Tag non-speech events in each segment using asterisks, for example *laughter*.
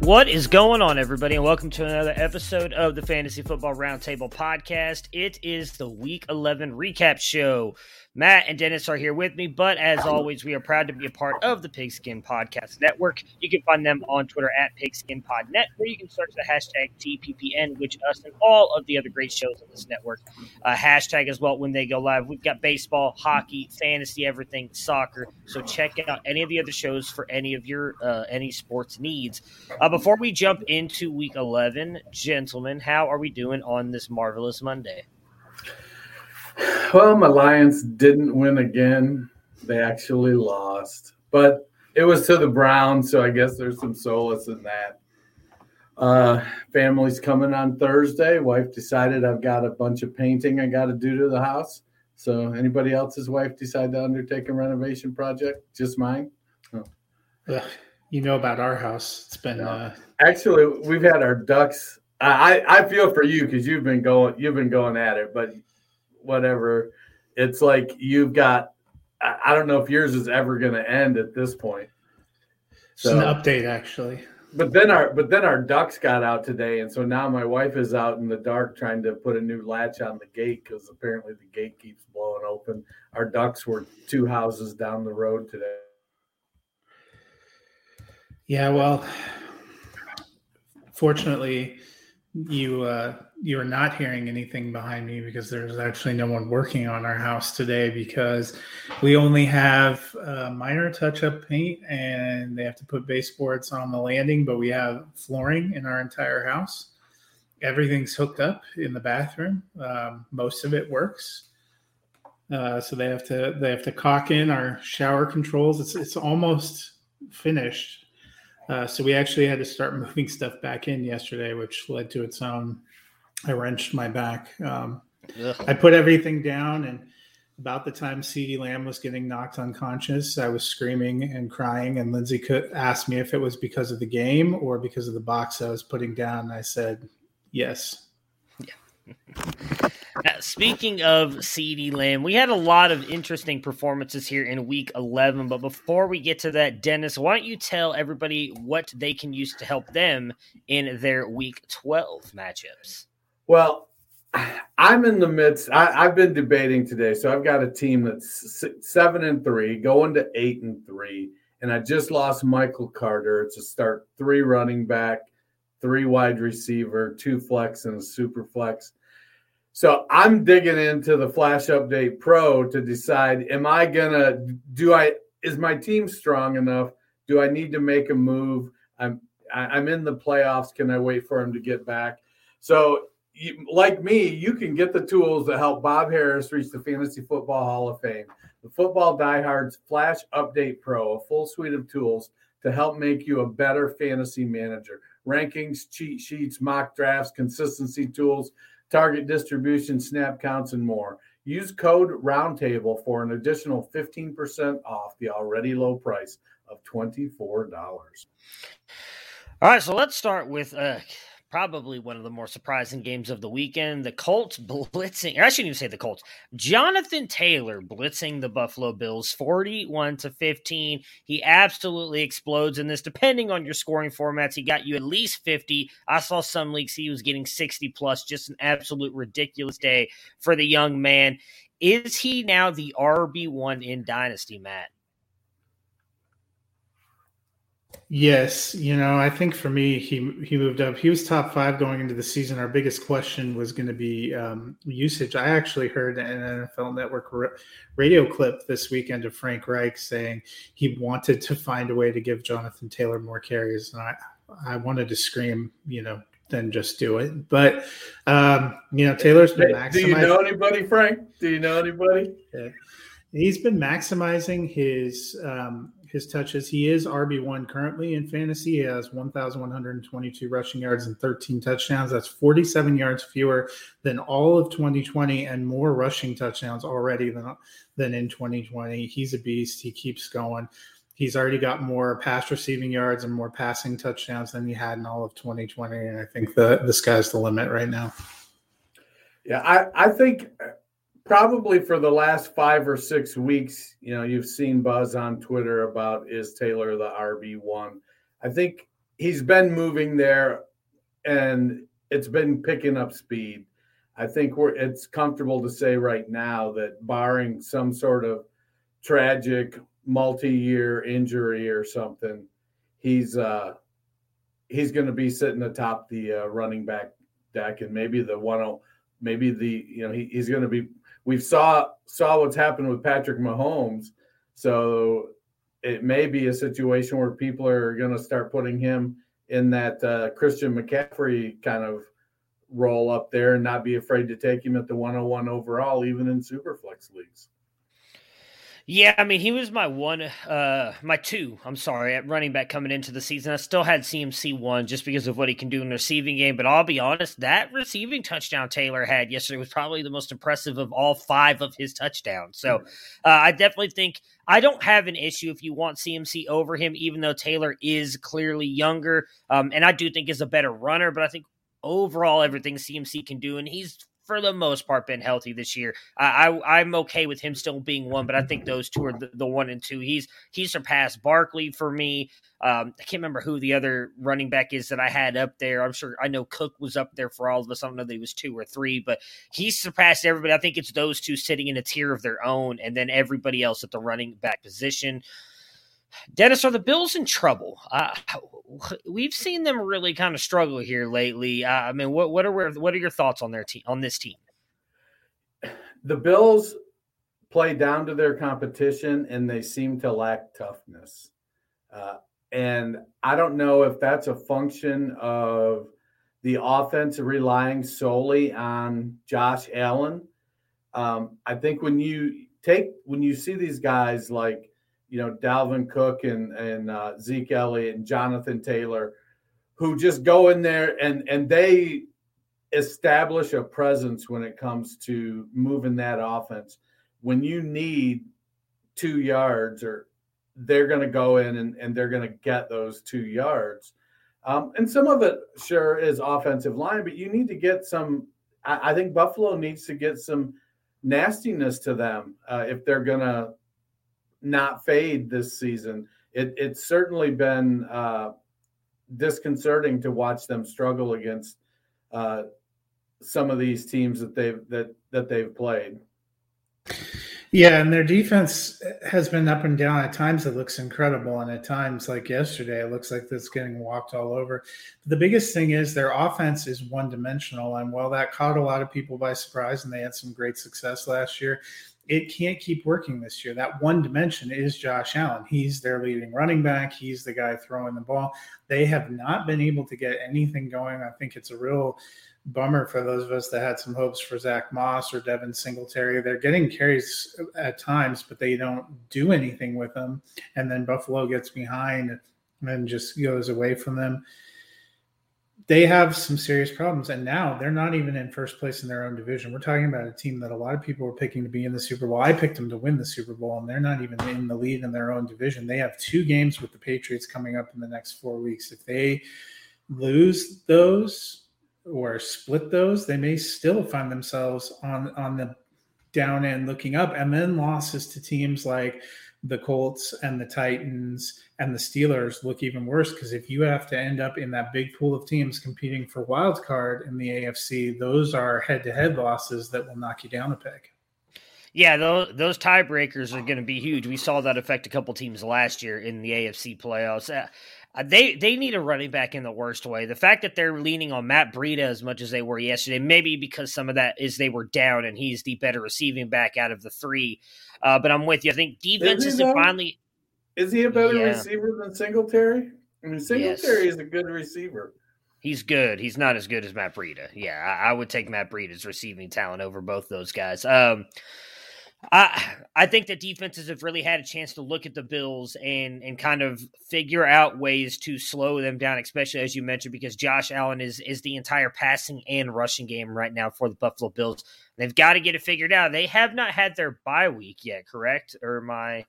What is going on, everybody, and welcome to another episode of the Fantasy Football Roundtable Podcast. It is the Week 11 recap show. Matt and Dennis are here with me, but as always, we are proud to be a part of the Pigskin Podcast Network. You can find them on Twitter at PigskinPodNet, where you can search the hashtag TPPN, which us and all of the other great shows on this network uh, hashtag as well when they go live. We've got baseball, hockey, fantasy, everything, soccer. So check out any of the other shows for any of your uh, any sports needs. Uh, before we jump into Week 11, gentlemen, how are we doing on this marvelous Monday? Well, my Lions didn't win again. They actually lost, but it was to the Browns, so I guess there's some solace in that. Uh, family's coming on Thursday. Wife decided I've got a bunch of painting I got to do to the house. So, anybody else's wife decide to undertake a renovation project? Just mine. Ugh, you know about our house. It's been uh, Actually, we've had our ducks. I I I feel for you because you've been going you've been going at it, but whatever. It's like you've got. I don't know if yours is ever going to end at this point. it's an update actually. But then our but then our ducks got out today, and so now my wife is out in the dark trying to put a new latch on the gate because apparently the gate keeps blowing open. Our ducks were two houses down the road today. Yeah, well, fortunately, you uh, you are not hearing anything behind me because there's actually no one working on our house today because we only have uh, minor touch-up paint and they have to put baseboards on the landing, but we have flooring in our entire house. Everything's hooked up in the bathroom. Um, most of it works. Uh, so they have to they have to caulk in our shower controls. It's it's almost finished. Uh, so we actually had to start *laughs* moving stuff back in yesterday, which led to its own. I wrenched my back. Um, I put everything down, and about the time CeeDee Lamb was getting knocked unconscious, I was screaming and crying. And Lindsay could ask me if it was because of the game or because of the box I was putting down. And I said, yes. Uh, *laughs* Uh, speaking of CeeDee Lamb, we had a lot of interesting performances here in week 11. But before we get to that, Dennis, why don't you tell everybody what they can use to help them in their week 12 matchups? Well, I'm in the midst. I, I've been debating today, so I've got a team that's s- seven and three, going to eight and three, and I just lost Michael Carter to start three running back, three wide receiver, two flex, and a super flex. So I'm digging into the Flash Update Pro to decide: Am I gonna do I is my team strong enough? Do I need to make a move? I'm I'm in the playoffs. Can I wait for him to get back? So, you, like me, you can get the tools that help Bob Harris reach the Fantasy Football Hall of Fame. The Football Diehards Flash Update Pro, a full suite of tools to help make you a better fantasy manager. Rankings, cheat sheets, mock drafts, consistency tools, target distribution, snap counts, and more. Use code Roundtable for an additional 15% off the already low price of $24. All right, so let's start with uh, probably one of the more surprising games of the weekend. The Colts *laughs* blitzing, I shouldn't even say the Colts. Jonathan Taylor blitzing the Buffalo Bills 41 to 15. He absolutely explodes in this. Depending on your scoring formats, he got you at least 50. I saw some leaks he was getting 60 plus. Just an absolute ridiculous day for the young man. Is he now the RB1 in Dynasty, Matt? Yes, you know, I think for me, he he moved up. He was top five going into the season. Our biggest question was going to be um, usage. I actually heard an NFL Network radio clip this weekend of Frank Reich saying he wanted to find a way to give Jonathan Taylor more carries, and I I wanted to scream, you know, then just do it. But um, you know, Taylor's been maximizing. Do you know anybody, Frank? Do you know anybody? Yeah. He's been maximizing his um, his touches. He is RB one currently in fantasy. He has 1,122 rushing yards and 13 touchdowns. That's 47 yards fewer than all of 2020, and more rushing touchdowns already than than in 2020. He's a beast. He keeps going. He's already got more pass receiving yards and more passing touchdowns than he had in all of 2020. And I think the the sky's the limit right now. Yeah, I, I think probably for the last five or six weeks, you know, you've seen buzz on Twitter about is Taylor the RB one. I think he's been moving there, and it's been picking up speed. I think we're it's comfortable to say right now that barring some sort of tragic multi-year injury or something, he's uh he's going to be sitting atop the uh, running back deck and maybe the one maybe the you know he, he's going to be we saw saw what's happened with Patrick Mahomes. So it may be a situation where people are going to start putting him in that uh, Christian McCaffrey kind of role up there and not be afraid to take him at the 101 overall, even in superflex leagues. Yeah, I mean, he was my one, uh, my two. I'm sorry, at running back coming into the season. I still had CMC one just because of what he can do in the receiving game. But I'll be honest, that receiving touchdown Taylor had yesterday was probably the most impressive of all five of his touchdowns. So uh, I definitely think I don't have an issue if you want CMC over him, even though Taylor is clearly younger, um, and I do think is a better runner. But I think overall everything CMC can do, and he's for the most part been healthy this year. I, I am okay with him still being one, but I think those two are the, the one and two. He's he surpassed Barkley for me. Um, I can't remember who the other running back is that I had up there. I'm sure I know Cook was up there for all of us. I don't know that he was two or three, but he surpassed everybody. I think it's those two sitting in a tier of their own, and then everybody else at the running back position. Dennis, are the Bills in trouble? Uh, *sighs* we've seen them really kind of struggle here lately. Uh, I mean, what what are what are your thoughts on their team on this team? The Bills play down to their competition, and they seem to lack toughness. Uh, and I don't know if that's a function of the offense relying solely on Josh Allen. Um, I think when you take when you see these guys like you know Dalvin Cook and and uh, Zeke Elliott and Jonathan Taylor, who just go in there and and they establish a presence when it comes to moving that offense. When you need two yards, or they're going to go in and, and they're going to get those two yards. Um, and some of it sure is offensive line, but you need to get some. I, I think Buffalo needs to get some nastiness to them uh, if they're going to not fade this season. It, it's certainly been uh, disconcerting to watch them struggle against uh, some of these teams that they've that that they've played. Yeah, and their defense has been up and down. At times, it looks incredible, and at times, like yesterday, it looks like it's getting walked all over. The biggest thing is their offense is one dimensional, and while that caught a lot of people by surprise, and they had some great success last year, it can't keep working this year. That one dimension is Josh Allen. He's their leading running back. He's the guy throwing the ball. They have not been able to get anything going. I think it's a real bummer for those of us that had some hopes for Zach Moss or Devin Singletary. They're getting carries at times, but they don't do anything with them. And then Buffalo gets behind and just goes away from them. They have some serious problems, and now they're not even in first place in their own division. We're talking about a team that a lot of people were picking to be in the Super Bowl. I picked them to win the Super Bowl, and they're not even in the lead in their own division. They have two games with the Patriots coming up in the next four weeks. If they lose those, or split those, they may still find themselves on on the down end looking up, and then losses to teams like the Colts and the Titans and the Steelers look even worse because if you have to end up in that big pool of teams competing for wild card in the AFC, those are head to head losses that will knock you down a peg. Yeah, those those tiebreakers are going to be huge. We saw that affect a couple teams last year in the AFC playoffs. Uh, Uh, they they need a running back in the worst way. The fact that they're leaning on Matt Breida as much as they were yesterday, maybe because some of that is they were down and he's the better receiving back out of the three. Uh, but I'm with you. I think defenses have finally. Is he a better yeah. receiver than Singletary? I mean, Singletary yes. is a good receiver. He's good. He's not as good as Matt Breida. Yeah, I, I would take Matt Breida's receiving talent over both those guys. Um, I I think that defenses have really had a chance to look at the Bills and and kind of figure out ways to slow them down, especially as you mentioned, because Josh Allen is is the entire passing and rushing game right now for the Buffalo Bills. They've got to get it figured out. They have not had their bye week yet, correct? Or my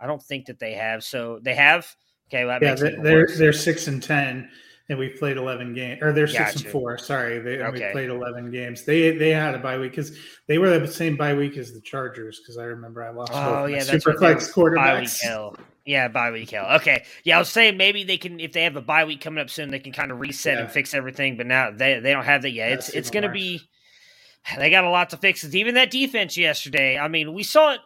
I don't think that they have. So they have. Okay, well, yeah, they're they're six and ten and we played 11 games or they're six and four sorry they okay. we played 11 games. They they had a bye week because they were the same bye week as the chargers because i remember i lost oh yeah that's super flex quarterbacks. hell. yeah bye week hell. Okay. Yeah i was saying maybe they can if they have a bye week coming up soon they can kind of reset yeah. and fix everything but now they, they don't have that yet. It's it's gonna be *sighs* they got a lot to fix. Even that defense yesterday i mean we saw it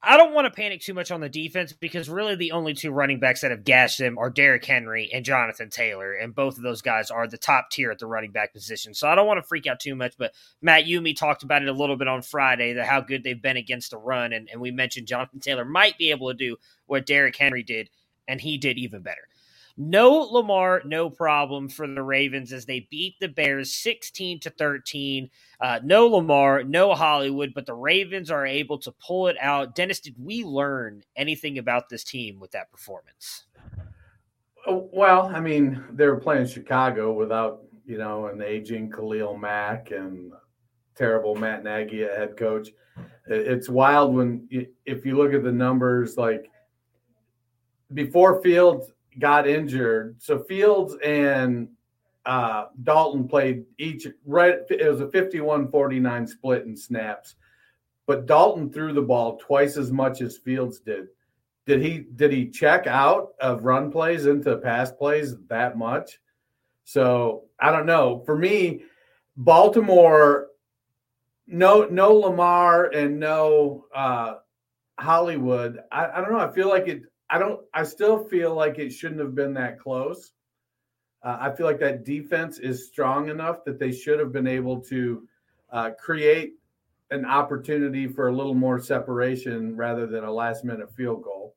I don't want to panic too much on the defense because really the only two running backs that have gashed them are Derrick Henry and Jonathan Taylor, and both of those guys are the top tier at the running back position. So I don't want to freak out too much. But Matt, me talked about it a little bit on Friday that how good they've been against the run, and, and we mentioned Jonathan Taylor might be able to do what Derrick Henry did, and he did even better. No Lamar, no problem for the Ravens as they beat the Bears 16 to 13. Uh, no Lamar, no Hollywood, but the Ravens are able to pull it out. Dennis, did we learn anything about this team with that performance? Oh, well, I mean, they were playing Chicago without, you know, an aging Khalil Mack and terrible Matt Nagy head coach. It's wild when, if you look at the numbers, like before Fields got injured. So Fields and uh, Dalton played each right. It was a 51 49 split in snaps, but Dalton threw the ball twice as much as Fields did. Did he did he check out of run plays into pass plays that much? So I don't know. For me, Baltimore, no no Lamar and no uh, Hollywood. I, I don't know. I feel like it I don't. I still feel like it shouldn't have been that close. Uh, I feel like that defense is strong enough that they should have been able to uh, create an opportunity for a little more separation rather than a last minute field goal.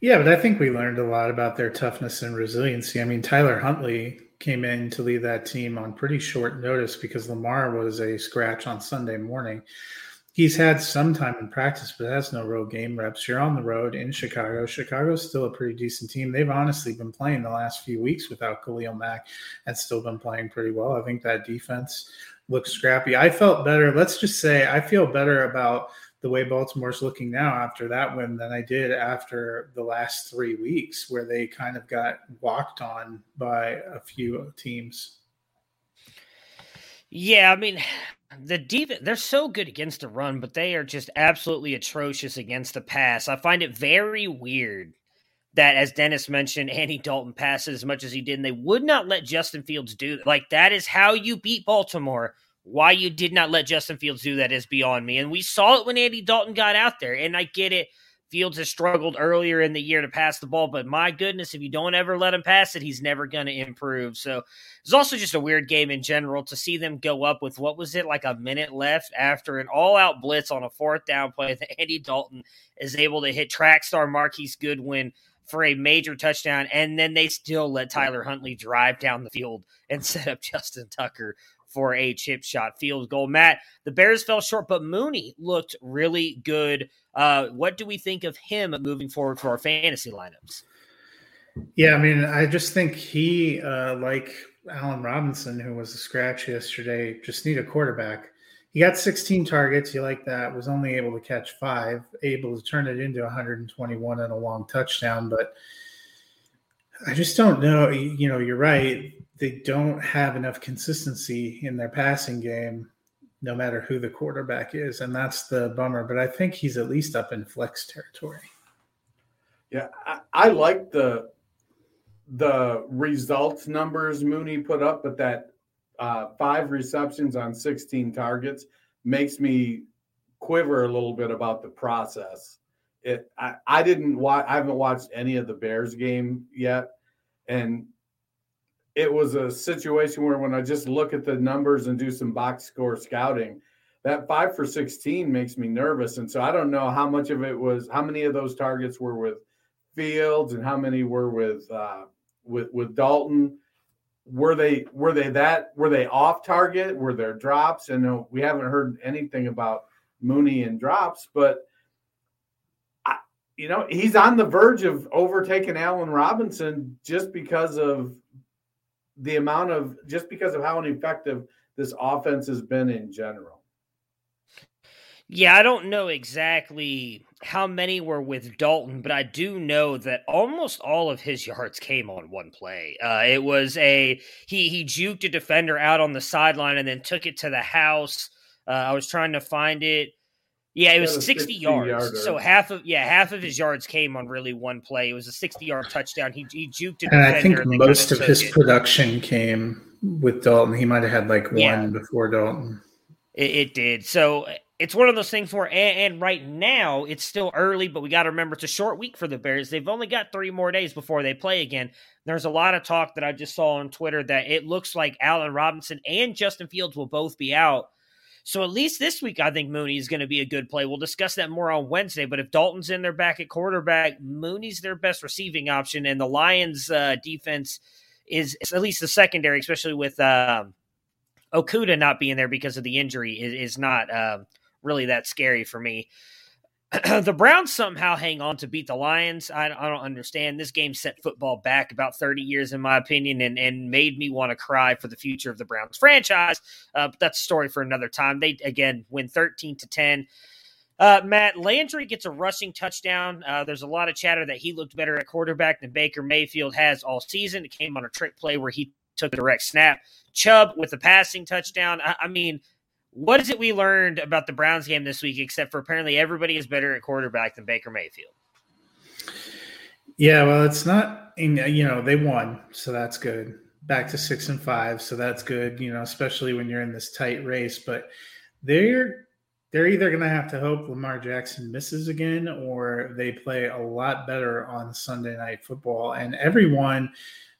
Yeah, but I think we learned a lot about their toughness and resiliency. I mean, Tyler Huntley came in to lead that team on pretty short notice because Lamar was a scratch on Sunday morning he's had some time in practice, but has no real game reps. You're on the road in Chicago. Chicago's still a pretty decent team. They've honestly been playing the last few weeks without Khalil Mack and still been playing pretty well. I think that defense looks scrappy. I felt better. Let's just say I feel better about the way Baltimore's looking now after that win than I did after the last three weeks, where they kind of got walked on by a few teams. Yeah, I mean, *sighs* the defense they're so good against the run, but they are just absolutely atrocious against the pass. I find it very weird that, as Dennis mentioned, *laughs* Andy Dalton passes as much as he did, and they would not let Justin Fields do that. Like that is how you beat Baltimore Why you did not let Justin Fields do that is beyond me. And we saw it when Andy Dalton got out there. And I get it. Fields has struggled earlier in the year to pass the ball, but my goodness, if you don't ever let him pass it, he's never going to improve. So it's also just a weird game in general to see them go up with what was it like a minute left after an all-out blitz on a fourth down play that Andy Dalton is able to hit track star Marquise Goodwin for a major touchdown, and then they still let Tyler Huntley drive down the field and set up Justin Tucker for a chip shot field goal. Matt, the Bears fell short, but Mooney looked really good. Uh, what do we think of him moving forward for our fantasy lineups? Yeah, I mean, I just think he, uh, like Allen Robinson, who was a scratch yesterday, just need a quarterback. He got 16 targets. You like that? Was only able to catch five, able to turn it into 121 and a long touchdown. But I just don't know. You know, you're right. They don't have enough consistency in their passing game, no matter who the quarterback is, and that's the bummer. But I think he's at least up in flex territory. Yeah, I, I like the the results numbers Mooney put up, but that uh, five receptions on 16 targets makes me quiver a little bit about the process. It I, I didn't watch I haven't watched any of the Bears game yet. And it was a situation where when I just look at the numbers and do some box score scouting, that five for 16 makes me nervous. And so I don't know how much of it was how many of those targets were with Fields and how many were with uh with with Dalton. Were they were they that were they off target? Were there drops? And we haven't heard anything about Mooney and drops, but you know, he's on the verge of overtaking Allen Robinson just because of the amount of just because of how ineffective this offense has been in general. Yeah, I don't know exactly how many were with Dalton, but I do know that almost all of his yards came on one play. Uh, it was a he he juked a defender out on the sideline and then took it to the house. Uh, I was trying to find it. Yeah, it was 60, 60 yards. Yarder. So half of yeah, half of his yards came on really one play. It was a 60 yard touchdown. He, he juked it. And I think most of his it. production came with Dalton. He might have had like yeah. one before Dalton. It, it, did. So uh, it's one of those things where, and, and right now it's still early, but we got to remember it's a short week for the Bears. They've only got three more days before they play again. There's a lot of talk that I just saw on Twitter that it looks like Allen Robinson and Justin Fields will both be out so at least this week, I think Mooney is going to be a good play. We'll discuss that more on Wednesday. But if Dalton's in their back at quarterback, Mooney's their best receiving option, and the Lions' uh, defense is, at least the secondary, especially with um, Okudah not being there because of the injury, is, is not uh, really that scary for me. *clears throat* the Browns somehow hang on to beat the Lions. I, I, don't understand. This game set football back about 30 years, in my opinion, and, and made me want to cry for the future of the Browns franchise. Uh, but that's a story for another time. They, again, win 13 to 10. Uh, Matt Landry gets a rushing touchdown. Uh, there's a lot of chatter that he looked better at quarterback than Baker Mayfield has all season. It came on a trick play where he took a direct snap. Chubb with a passing touchdown. I, I mean, what is it we learned about the Browns game this week, except for apparently everybody is better at quarterback than Baker Mayfield? Yeah, well, it's not, you know, they won, so that's good. Back to six and five, so that's good, you know, especially when you're in this tight race. But they're they're either going to have to hope Lamar Jackson misses again or they play a lot better on Sunday night football. And everyone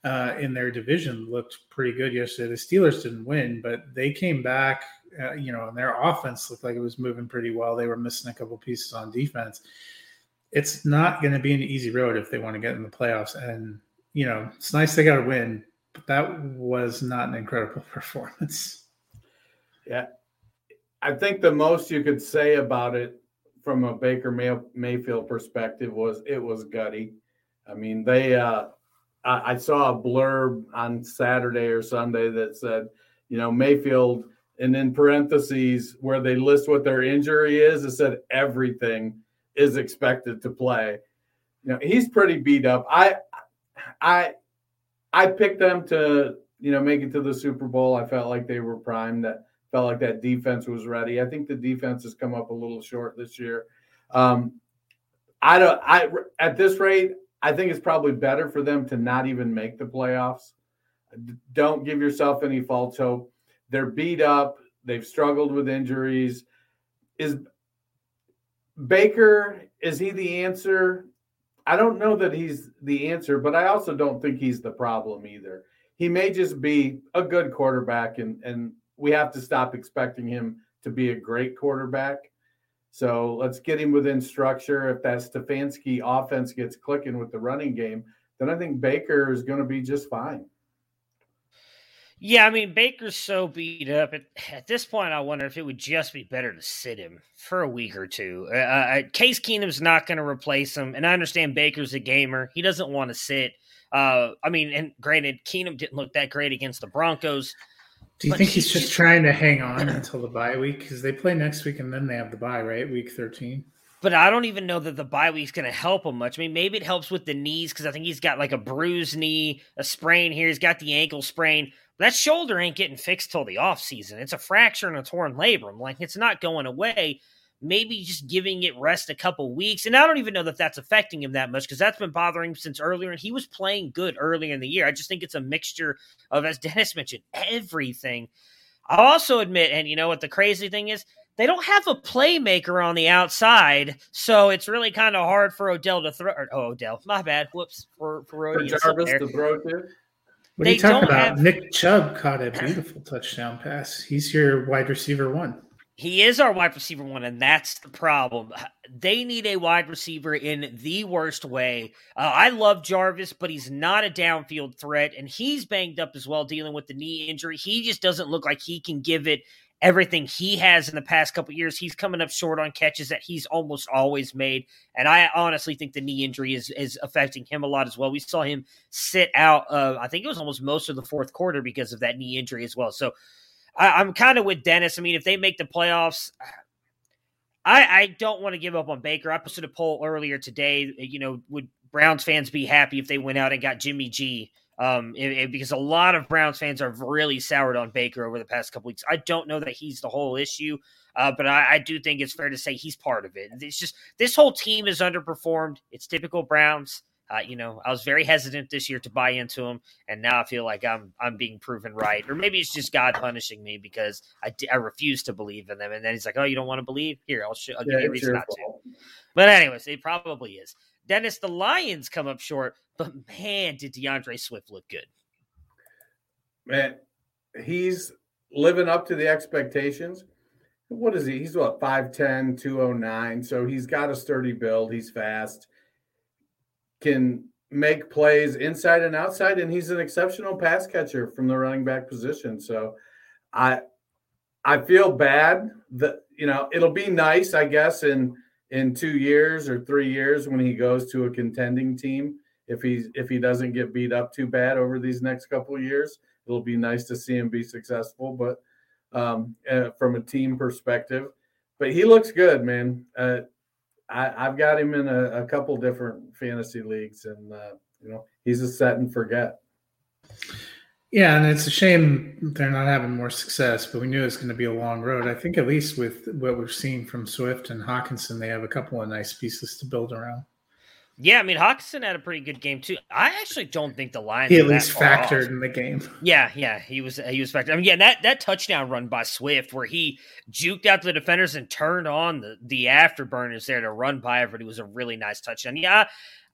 uh, in their division looked pretty good yesterday. The Steelers didn't win, but they came back uh, you know, and their offense looked like it was moving pretty well. They were missing a couple pieces on defense. It's not going to be an easy road if they want to get in the playoffs. And you know, it's nice they got a win, but that was not an incredible *laughs* performance. Yeah, I think the most you could say about it from a Baker May- Mayfield perspective was it was gutty. I mean, they. uh I, I saw a blurb on Saturday or Sunday that said, you know, Mayfield and in parentheses where they list what their injury is, it said everything is expected to play. You know, he's pretty beat up. I I I picked them to, you know, make it to the Super Bowl. I felt like they were primed. That felt like that defense was ready. I think the defense has come up a little short this year. Um, I don't I at this rate, I think it's probably better for them to not even make the playoffs. Don't give yourself any false hope they're beat up. they've struggled with injuries. Is Baker is he the answer? I don't know that he's the answer, but I also don't think he's the problem either. He may just be a good quarterback, and and we have to stop expecting him to be a great quarterback. So let's get him within structure. If that Stefanski offense gets clicking with the running game, then I think Baker is going to be just fine. Yeah, I mean Baker's so beat up. At, *sighs* at, this point, I wonder if it would just be better to sit him for a week or two. Uh, uh Case Keenum's not going to replace him, and I understand Baker's a gamer. He doesn't want to sit. Uh, I mean, and granted, Keenum didn't look that great against the Broncos. Do you think he's just trying to hang on until the bye week because they play next week and then they have the bye, right? Week thirteen. But I don't even know that the bye week's going to help him much. I mean, maybe it helps with the knees because I think he's got like a bruised knee, a sprain here. He's got the ankle sprain. That shoulder ain't getting fixed till the off season. It's a fracture and a torn labrum. Like it's not going away. Maybe just giving it rest a couple weeks. And I don't even know that that's affecting him that much because that's been bothering him since earlier. And he was playing good earlier in the year. I just think it's a mixture of, as Dennis mentioned, everything. I'll also admit, and you know what the crazy thing is? They don't have a playmaker on the outside, so it's really kind of hard for Odell to throw. Or, oh, Odell, my bad. Whoops for for, for Jarvis to throw to. What they are you talking about? Have... Nick Chubb caught a beautiful touchdown pass. He's your wide receiver one. He is our wide receiver one, and that's the problem. They need a wide receiver in the worst way. Uh, I love Jarvis, but he's not a downfield threat, and he's banged up as well, dealing with the knee injury. He just doesn't look like he can give it everything he has in the past couple years. He's coming up short on catches that he's almost always made, and I honestly think the knee injury is is affecting him a lot as well. We saw him sit out. Uh, I think it was almost most of the fourth quarter because of that knee injury as well. So I, am kind of with Dennis. I mean, if they make the playoffs. I, I don't want to give up on Baker. I posted a poll earlier today. You know, would Browns fans be happy if they went out and got Jimmy G um, it, it, because a lot of Browns fans are really soured on Baker over the past couple weeks. I don't know that he's the whole issue, uh, but I, I, do think it's fair to say he's part of it. It's just this whole team is underperformed. It's typical Browns. Uh, you know, I was very hesitant this year to buy into him, and now I feel like I'm I'm being proven right. Or maybe it's just God punishing me because I, I refuse to believe in them. And then he's like, "Oh, you don't want to believe? Here, I'll, show, I'll yeah, give you a reason not fault. to." But anyways, it probably is. Dennis, the Lions come up short, but man, did DeAndre Swift look good. Man, he's living up to the expectations. What is he? He's what, 5'10, 209. So he's got a sturdy build. He's fast, can make plays inside and outside, and he's an exceptional pass catcher from the running back position. So I I feel bad that you know it'll be nice, I guess, in in two years or three years when he goes to a contending team. If he's if he doesn't get beat up too bad over these next couple years, it'll be nice to see him be successful. But um, uh, from a team perspective, but he looks good, man. Uh, I, have got him in a, a, couple different fantasy leagues, and uh, you know he's a set and forget. Yeah, and it's a shame they're not having more success, but we knew it was going to be a long road. I think at least with what we've seen from Swift and Hockenson, they have a couple of nice pieces to build around. Yeah, I mean Hockenson had a pretty good game too. I actually don't think the Lions. He at least factored off. in the game. Yeah, yeah, he was he was factored. I mean, yeah, that that touchdown run by Swift where he juked out the defenders and turned on the the afterburners there to run by everybody was a really nice touchdown. Yeah,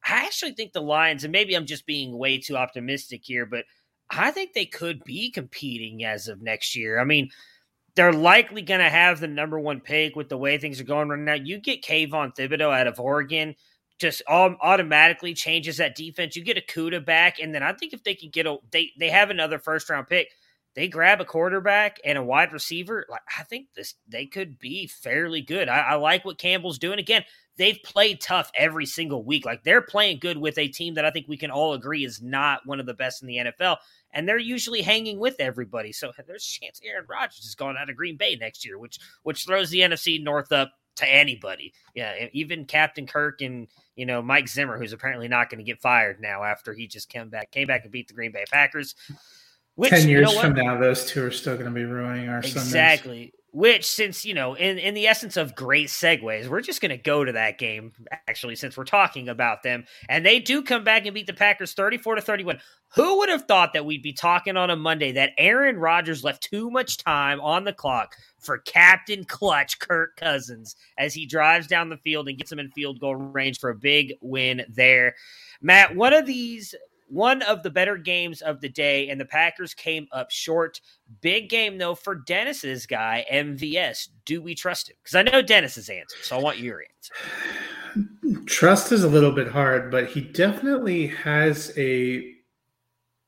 I actually think the Lions, and maybe I'm just being way too optimistic here, but I think they could be competing as of next year. I mean, they're likely going to have the number one pick with the way things are going right now. You get Kayvon Thibodeaux out of Oregon, just automatically changes that defense. You get Okudah back, and then I think if they can get a they they have another first round pick, they grab a quarterback and a wide receiver. Like I think this they could be fairly good. I, I like what Campbell's doing. Again, they've played tough every single week. Like they're playing good with a team that I think we can all agree is not one of the best in the NFL. And they're usually hanging with everybody. So *laughs* there's a chance Aaron Rodgers is going out of Green Bay next year, which which throws the NFC North up to anybody. Yeah, even Captain Kirk and you know Mike Zimmer, who's apparently not going to get fired now after he just came back came back and beat the Green Bay Packers. Which, Ten years you know from now, those two are still going to be ruining our exactly. Sundays which since you know in, in the essence of great segues we're just going to go to that game actually since we're talking about them. And they do come back and beat the packers 34 to 31 who would have thought that we'd be talking on a monday that aaron rodgers left too much time on the clock for captain clutch kirk cousins as he drives down the field and gets him in field goal range for a big win there? Matt one of these one of the better games of the day, and the Packers came up short. Big game, though, for Dennis's guy, MVS. Do we trust him? Because I know Dennis's answer, so I want your answer. Trust is a little bit hard, but he definitely has a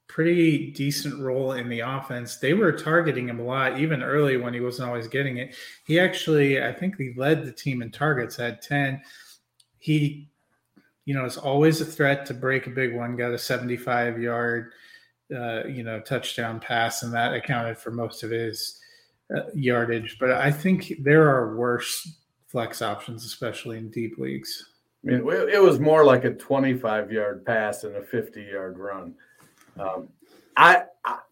pretty decent role in the offense. They were targeting him a lot, even early when he wasn't always getting it. He actually, I think, he led the team in targets, at 10. He you know, it's always a threat to break a big one. Got a 75 yard, uh, you know, touchdown pass, and that accounted for most of his uh, yardage. But I think there are worse flex options, especially in deep leagues. I mean, it was more like a 25 yard pass and a 50 yard run. Um, I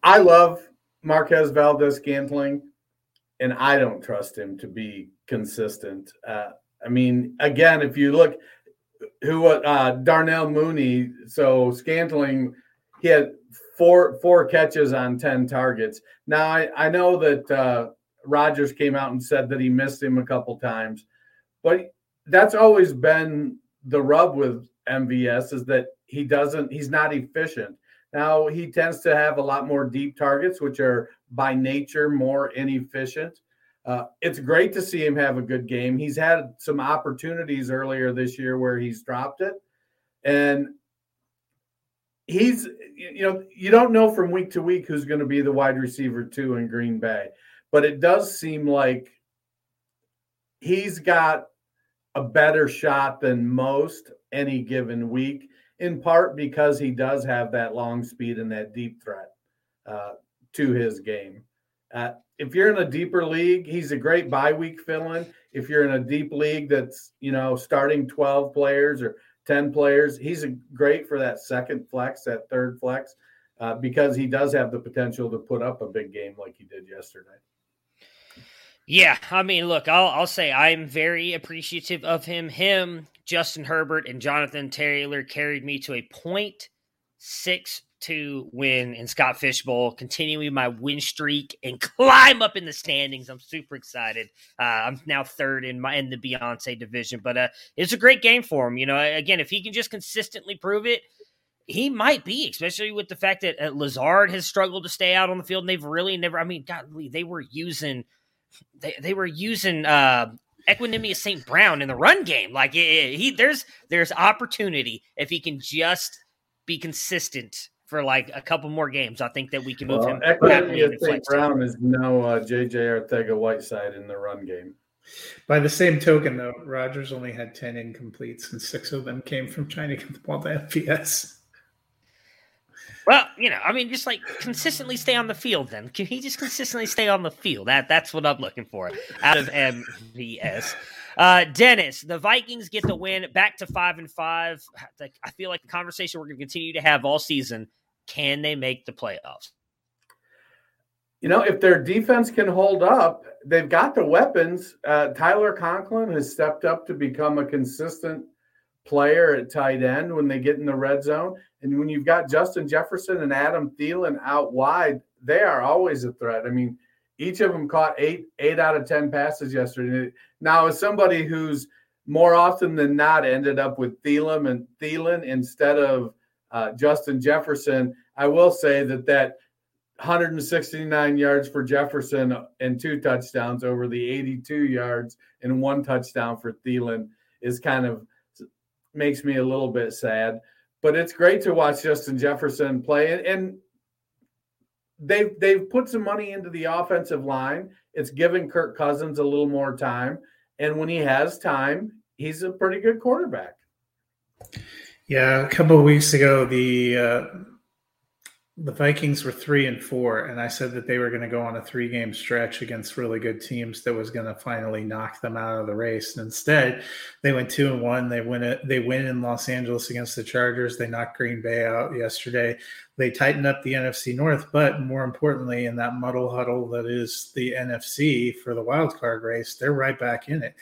I love Marquez Valdes-Scantling, and I don't trust him to be consistent. Uh, I mean, again, if you look, who was uh, Darnell Mooney. So Scantling, he had four four catches on ten targets. Now I, I know that uh, Rodgers came out and said that he missed him a couple times, but that's always been the rub with MVS is that he doesn't he's not efficient. Now he tends to have a lot more deep targets, which are by nature more inefficient. Uh, it's great to see him have a good game. He's had some opportunities earlier this year where he's dropped it. And he's, you know, you don't know from week to week who's going to be the wide receiver two in Green Bay, but it does seem like he's got a better shot than most any given week, in part because he does have that long speed and that deep threat uh, to his game. Uh, if you're in a deeper league, he's a great bye week fill in. If you're in a deep league that's, you know, starting 12 players or 10 players, he's a great for that second flex, that third flex, uh, because he does have the potential to put up a big game like he did yesterday. Yeah, I mean, look, I'll I'll say I'm very appreciative of him. Him, Justin Herbert, and Jonathan Taylor carried me to a point six to win in Scott Fish Bowl, continuing my win streak and *laughs* climb up in the standings. I'm super excited. Uh, I'm now third in my in the Beyonce division, but uh, it's a great game for him. You know, again, if he can just consistently prove it, he might be, especially with the fact that uh, Lazard has struggled to stay out on the field, and they've really never. I mean, God, they were using they they were using. Uh, Equanimeous St. Brown in the run game, like he, there's there's opportunity if he can just be consistent for like a couple more games. I think that we can move well, him. Equanimeous St. Brown is no uh, JJ Arcega-Whiteside in the run game. By the same token, though, Rodgers only had 10 incompletes, and six of them came from trying to get the ball to MVS. Well, you know, I mean, just like consistently stay on the field. Then can he just consistently stay on the field? That that's what I'm looking for out of MVS. Uh, Dennis, the Vikings get the win, back to five and five. I feel like the conversation we're going to continue to have all season: Can they make the playoffs? You know, if their defense can hold up, they've got the weapons. Uh, Tyler Conklin has stepped up to become a consistent player at tight end when they get in the red zone. And when you've got Justin Jefferson and Adam Thielen out wide, they are always a threat. I mean, each of them caught eight eight out of ten passes yesterday. Now, as somebody who's more often than not ended up with Thielen and Thielen instead of uh, Justin Jefferson, I will say that that 169 yards for Jefferson and two touchdowns over the 82 yards and one touchdown for Thielen is kind of makes me a little bit sad. But it's great to watch Justin Jefferson play, and they've they've put some money into the offensive line. It's given Kirk Cousins a little more time, and when he has time, he's a pretty good quarterback. Yeah, a couple of weeks ago, the uh, the Vikings were three and four, and I said that they were going to go on a three game stretch against really good teams that was going to finally knock them out of the race. And instead, they went two and one. They win it. They win in Los Angeles against the Chargers. They knocked Green Bay out yesterday. They tightened up the NFC North, but more importantly, in that muddle huddle that is the NFC for the wild card race, they're right back in it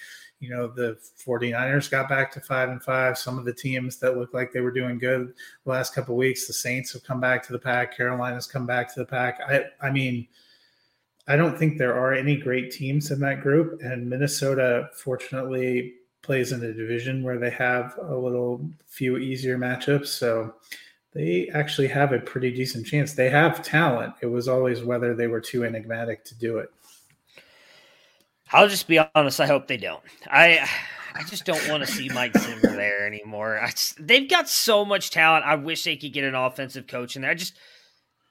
you know the 49ers got back to five and five. Some of the teams that looked like they were doing good the last couple weeks the saints have come back to the pack. Carolina's come back to the pack. I i mean i don't think there are any great teams in that group and minnesota fortunately plays in a division where they have a little few easier matchups. So they actually have a pretty decent chance. They have talent. It was always whether they were too enigmatic to do it I'll just be honest. I hope they don't. I I just don't want to see Mike Zimmer there anymore. Just, they've got so much talent. I wish they could get an offensive coach in there. I just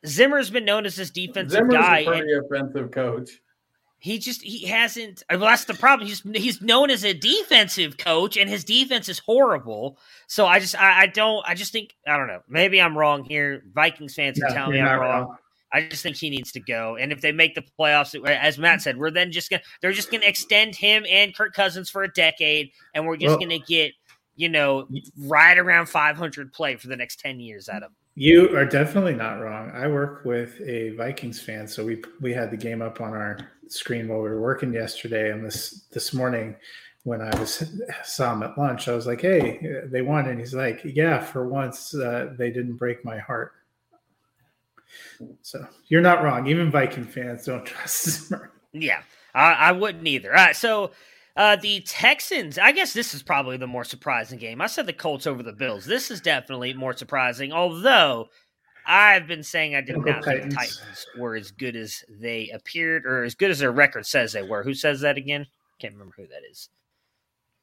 Zimmer's been known as this defensive Zimmer's guy. a pretty offensive coach. He just he hasn't. Uh, well, that's the problem. He's he's known as a defensive coach, and his defense is horrible. So I just I, I don't I just think I don't know. Maybe I'm wrong here. Vikings fans are telling me I'm wrong. wrong. I just think he needs to go. And if they make the playoffs, as Matt said, we're then just gonna they're just gonna extend him and Kirk Cousins for a decade, and we're just well, gonna get you know right around 500 play for the next 10 years out of him. You are definitely not wrong. I work with a Vikings fan, so we we had the game up on our screen while we were working yesterday, and this this morning when I was saw him at lunch, I was like, "Hey, they won," and he's like, "Yeah, for once uh, they didn't break my heart." So you're not wrong. Even Viking fans don't *laughs* trust Zimmer. Yeah, I, I wouldn't either. All right, so uh, the Texans, I guess this is probably the more surprising game. I said the Colts over the Bills. This is definitely more surprising, although I've been saying I did not Titans. think the Titans were as good as they appeared or as good as their record says they were. Who says that again? Can't remember who that is.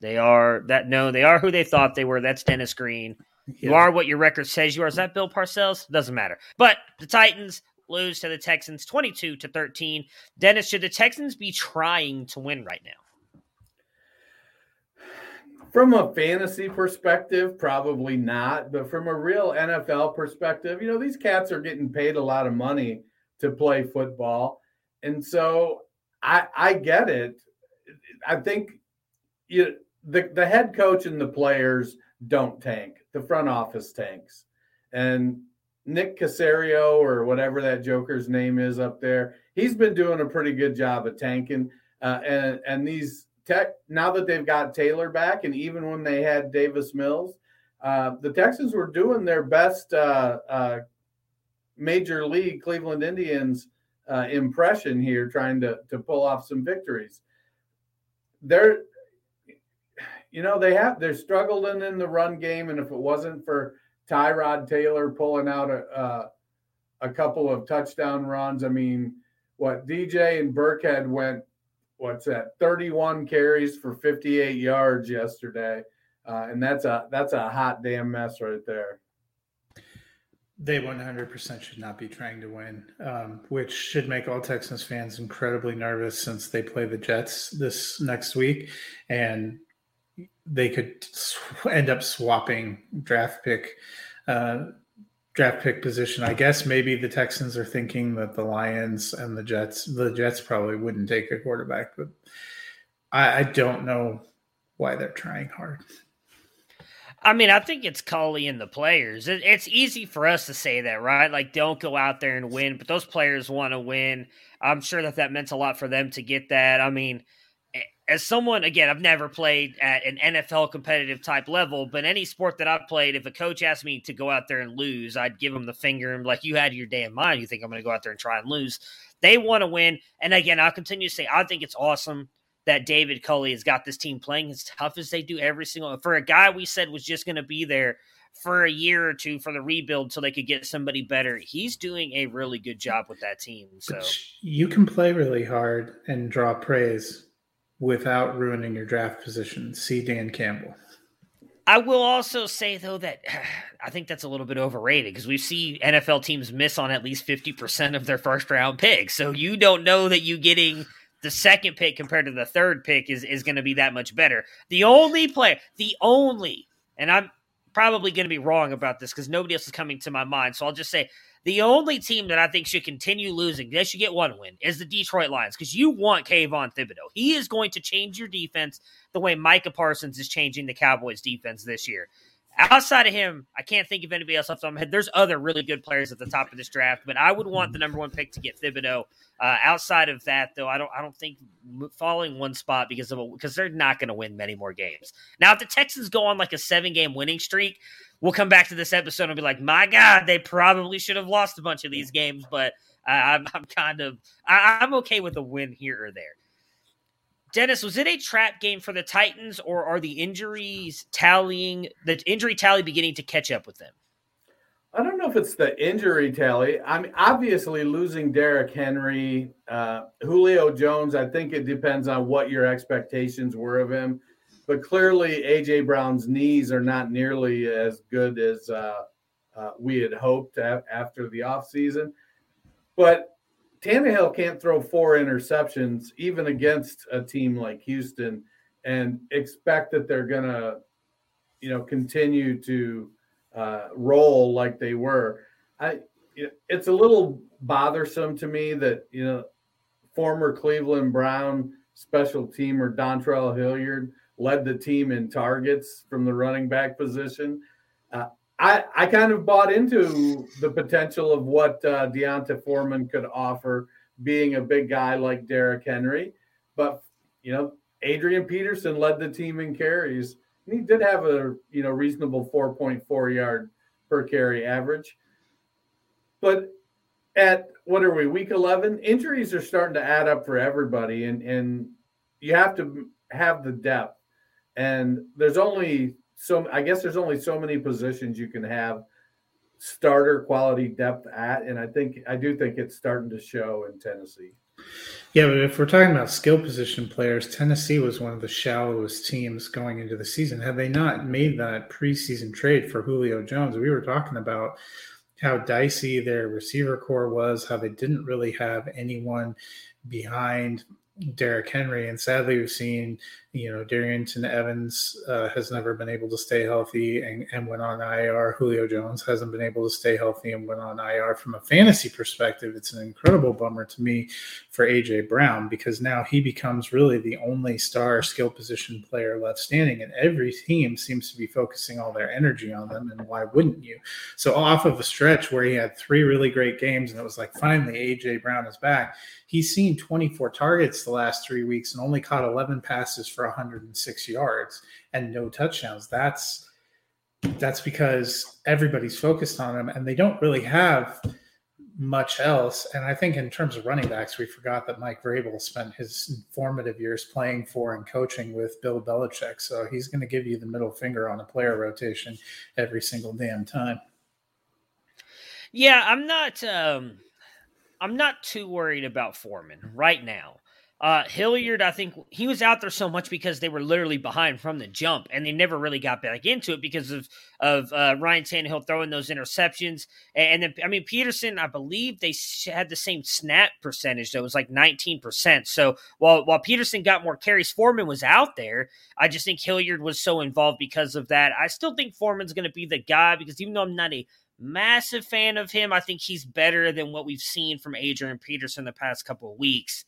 They are that no, they are who they thought they were. That's Dennis Green. You are what your record says you are. Is that Bill Parcells? Doesn't matter. But the Titans lose to the Texans 22 to 13. Dennis, should the Texans be trying to win right now? From a fantasy perspective, probably not. But from a real NFL perspective, you know, these cats are getting paid a lot of money to play football. And so I I get it. I think you the, the head coach and the players don't tank the front office tanks. And Nick Caserio or whatever that Joker's name is up there, he's been doing a pretty good job of tanking. Uh, and and these tech now that they've got Taylor back, and even when they had Davis Mills, uh, the Texans were doing their best uh, uh major league Cleveland Indians uh, impression here, trying to to pull off some victories. They're you know, they have they're struggling in the run game, and if it wasn't for Tyrod Taylor pulling out a uh, a couple of touchdown runs, I mean, what DJ and Burkhead went, what's that, 31 carries for 58 yards yesterday, uh, and that's a that's a hot damn mess right there. They 100% should not be trying to win, um, which should make all Texans fans incredibly nervous since they play the Jets this next week. And they could end up swapping draft pick uh, draft pick position. I guess maybe the Texans are thinking that the Lions and the Jets, the Jets probably wouldn't take a quarterback, but I, I don't know why they're trying hard. I mean, I think it's Culley and the players. It, it's easy for us to say that, right? Like, don't go out there and win, but those players want to win. I'm sure that that meant a lot for them to get that. I mean, as someone again i've never played at an nfl competitive type level but any sport that i've played if a coach asked me to go out there and lose i'd give him the finger and like you had your day in mind you think i'm going to go out there and try and lose they want to win and again i'll continue to say i think it's awesome that david culley has got this team playing as tough as they do every single for a guy we said was just going to be there for a year or two for the rebuild so they could get somebody better. He's doing a really good job with that team. So you can play really hard and draw praise without ruining your draft position. See Dan Campbell. I will also say though that *sighs* I think that's a little bit overrated because we see NFL teams miss on at least 50% of their first round picks. So you don't know that you getting the second pick compared to the third pick is, is going to be that much better. The only player, the only, and I'm probably going to be wrong about this because nobody else is coming to my mind. So I'll just say The only team that I think should continue losing, they should get one win, is the Detroit Lions because you want Kayvon Thibodeaux. He is going to change your defense the way Micah Parsons is changing the Cowboys defense this year. Outside of him, I can't think of anybody else off the top of my head. There's other really good players at the top of this draft, but I would want the number one pick to get Thibodeaux. Uh, outside of that, though, I don't I don't think falling one spot because of because they're not going to win many more games. Now, if the Texans go on like a seven game winning streak, we'll come back to this episode and be like, my God, they probably should have lost a bunch of these games, but I'm, I'm kind of I, I'm okay with a win here or there. Dennis, was it a trap game for the Titans, or are the injuries tallying the injury tally beginning to catch up with them? I don't know if it's the injury tally. I mean, obviously losing Derrick Henry, uh, Julio Jones. I think it depends on what your expectations were of him, but clearly AJ Brown's knees are not nearly as good as uh, uh, we had hoped after the offseason. But Tannehill can't throw four interceptions even against a team like Houston and expect that they're going to, you know, continue to uh, roll like they were. I, it's a little bothersome to me that you know, former Cleveland Brown special teamer Dontrell Hilliard led the team in targets from the running back position. Uh, I, I kind of bought into the potential of what uh, D'Onta Foreman could offer, being a big guy like Derrick Henry. But you know, Adrian Peterson led the team in carries. And he did have a you know reasonable 4.4 yard per carry average. But at what are we week 11? Injuries are starting to add up for everybody, and and you have to have the depth. And there's only so I guess there's only so many positions you can have starter quality depth at, and I think I do think it's starting to show in Tennessee. Yeah, but if we're talking about skill position players, Tennessee was one of the shallowest teams going into the season. Had they not made that preseason trade for Julio Jones, we were talking about how dicey their receiver core was, how they didn't really have anyone behind Derrick Henry. And sadly, we've seen you know, Darrynton Evans uh, has never been able to stay healthy and, and went on IR. Julio Jones hasn't been able to stay healthy and went on IR. From a fantasy perspective, it's an incredible bummer to me for AJ Brown because now he becomes really the only star skill position player left standing, and every team seems to be focusing all their energy on them. And why wouldn't you? So, off of a stretch where he had three really great games, and it was like finally AJ Brown is back. He's seen 24 targets the last three weeks and only caught 11 passes for 106 yards and no touchdowns. That's that's because everybody's focused on him and they don't really have much else. And I think in terms of running backs, we forgot that Mike Vrabel spent his formative years playing for and coaching with Bill Belichick. So he's going to give you the middle finger on a player rotation every single damn time. Yeah, I'm not. Um, I'm not too worried about Foreman right now. Uh, Hilliard, I think he was out there so much because they were literally behind from the jump, and they never really got back into it because of of uh, Ryan Tannehill throwing those interceptions. And then, I mean, Peterson, I believe they had the same snap percentage. That was like nineteen percent. So while while Peterson got more carries, Foreman was out there. I just think Hilliard was so involved because of that. I still think Foreman's going to be the guy because even though I'm not a massive fan of him, I think he's better than what we've seen from Adrian Peterson the past couple of weeks.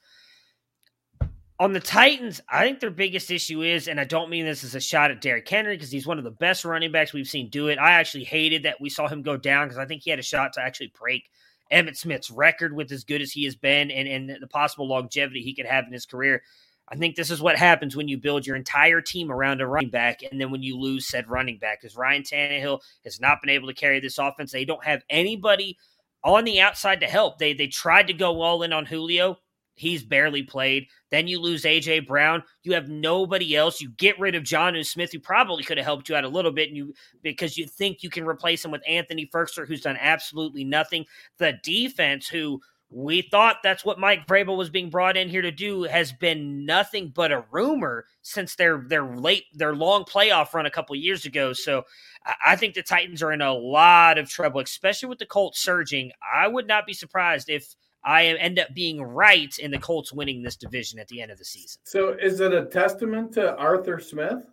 On the Titans, I think their biggest issue is, and I don't mean this as a shot at Derrick Henry because he's one of the best running backs we've seen do it. I actually hated that we saw him go down because I think he had a shot to actually break Emmitt Smith's record with as good as he has been and, and the possible longevity he could have in his career. I think this is what happens when you build your entire team around a running back, and then when you lose said running back, because Ryan Tannehill has not been able to carry this offense. They don't have anybody on the outside to help. They they tried to go all in on Julio. He's barely played. Then you lose AJ Brown. You have nobody else. You get rid of Jonnu Smith, who probably could have helped you out a little bit, and you because you think you can replace him with Anthony Firkser, who's done absolutely nothing. The defense, who we thought that's what Mike Vrabel was being brought in here to do, has been nothing but a rumor since their their late their long playoff run a couple years ago. So I think the Titans are in a lot of trouble, especially with the Colts surging. I would not be surprised if I end up being right in the Colts winning this division at the end of the season. So, is it a testament to Arthur Smith?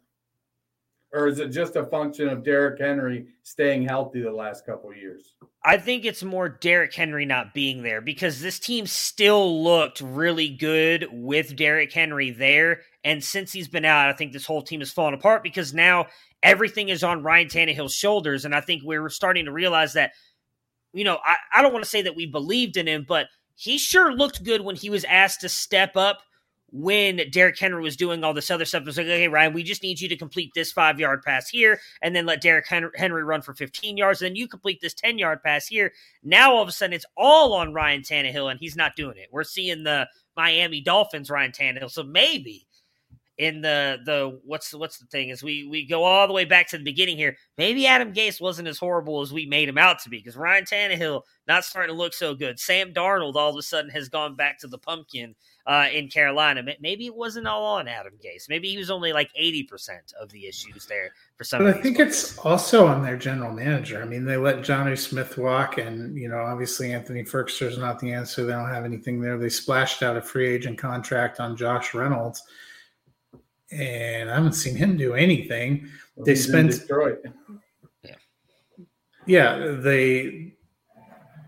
or is it just a function of Derrick Henry staying healthy the last couple years? I think it's more Derrick Henry not being there because this team still looked really good with Derrick Henry there. And since he's been out, I think this whole team has fallen apart because now everything is on Ryan Tannehill's shoulders. And I think we're starting to realize that, you know, I, I don't want to say that we believed in him, but he sure looked good when he was asked to step up when Derrick Henry was doing all this other stuff. It was like, okay, Ryan, we just need you to complete this five yard pass here, and then let Derrick Henry run for 15 yards, and then you complete this 10 yard pass here. Now all of a sudden it's all on Ryan Tannehill, and he's not doing it. We're seeing the Miami Dolphins Ryan Tannehill. So maybe in the the what's what's the thing is we we go all the way back to the beginning here. Maybe Adam Gase wasn't as horrible as we made him out to be because Ryan Tannehill not starting to look so good. Sam Darnold all of a sudden has gone back to the pumpkin uh, in Carolina. Maybe it wasn't all on Adam Gase. Maybe he was only like eighty percent of the issues there for some. But I think players. it's also on their general manager. I mean, they let Jonnu Smith walk, and you know, obviously Anthony Firkser is not the answer. They don't have anything there. They splashed out a free agent contract on Josh Reynolds and I haven't seen him do anything. Well, they spent Detroit. Yeah. yeah, they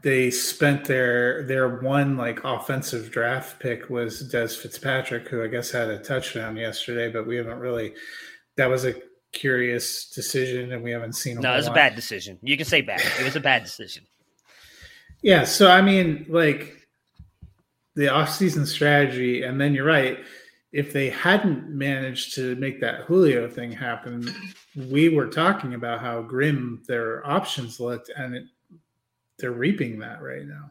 they spent their their one like offensive draft pick was Dez Fitzpatrick, who I guess had a touchdown yesterday, but we haven't really. That was a curious decision, and we haven't seen. No, it was lot. a bad decision. You can say bad. It was a bad decision. Yeah, so I mean, like the offseason strategy, and then you're right if they hadn't managed to make that Julio thing happen, we were talking about how grim their options looked, and it, they're reaping that right now.